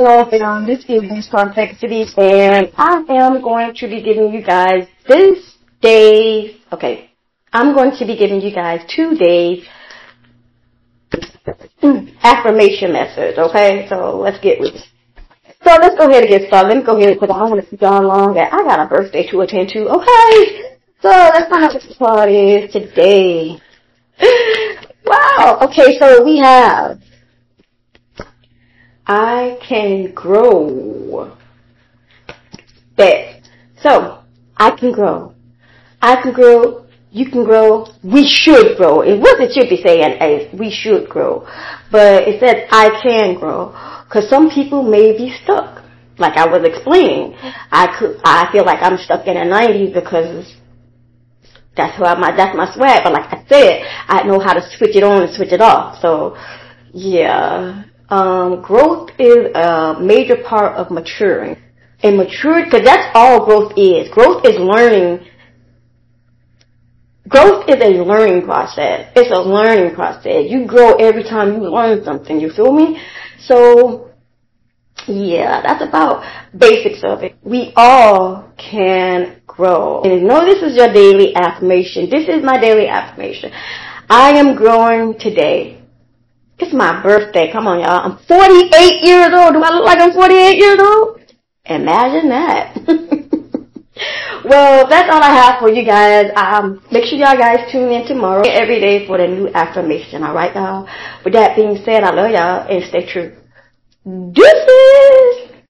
Hello, um, this is Karmplexity, and I am going to be giving you guys this day, okay, I'm going to be giving you guys two days affirmation message, okay? So let's get with it. So let's go ahead and get started. Let me go ahead because I don't want to keep y'all long. I got a birthday to attend to, okay? So let's find out what the part is today. Wow, okay, so we have I can grow. Bet. So, I can grow. I can grow. You can grow. We should grow. It wasn't should be saying as we should grow, but it said I can grow. Cause some people may be stuck. Like I was explaining, I could, I feel like I'm stuck in the 90s because that's who I, my, that's my swag. But like I said, I know how to switch it on and switch it off. So, yeah, um, growth is a major part of maturing. And mature, because that's all growth is. Growth is learning. Growth is a learning process. It's a learning process. You grow every time you learn something. You feel me? So, yeah, that's about basics of it. We all can grow. And know this is your daily affirmation. This is my daily affirmation. I am growing today. It's my birthday. Come on, y'all. I'm 48 years old. Do I look like I'm 48 years old? Imagine that. well, that's all I have for you guys. Um, make sure y'all guys tune in tomorrow every day for the new affirmation. All right, y'all. With that being said, I love y'all and stay true. Deuces!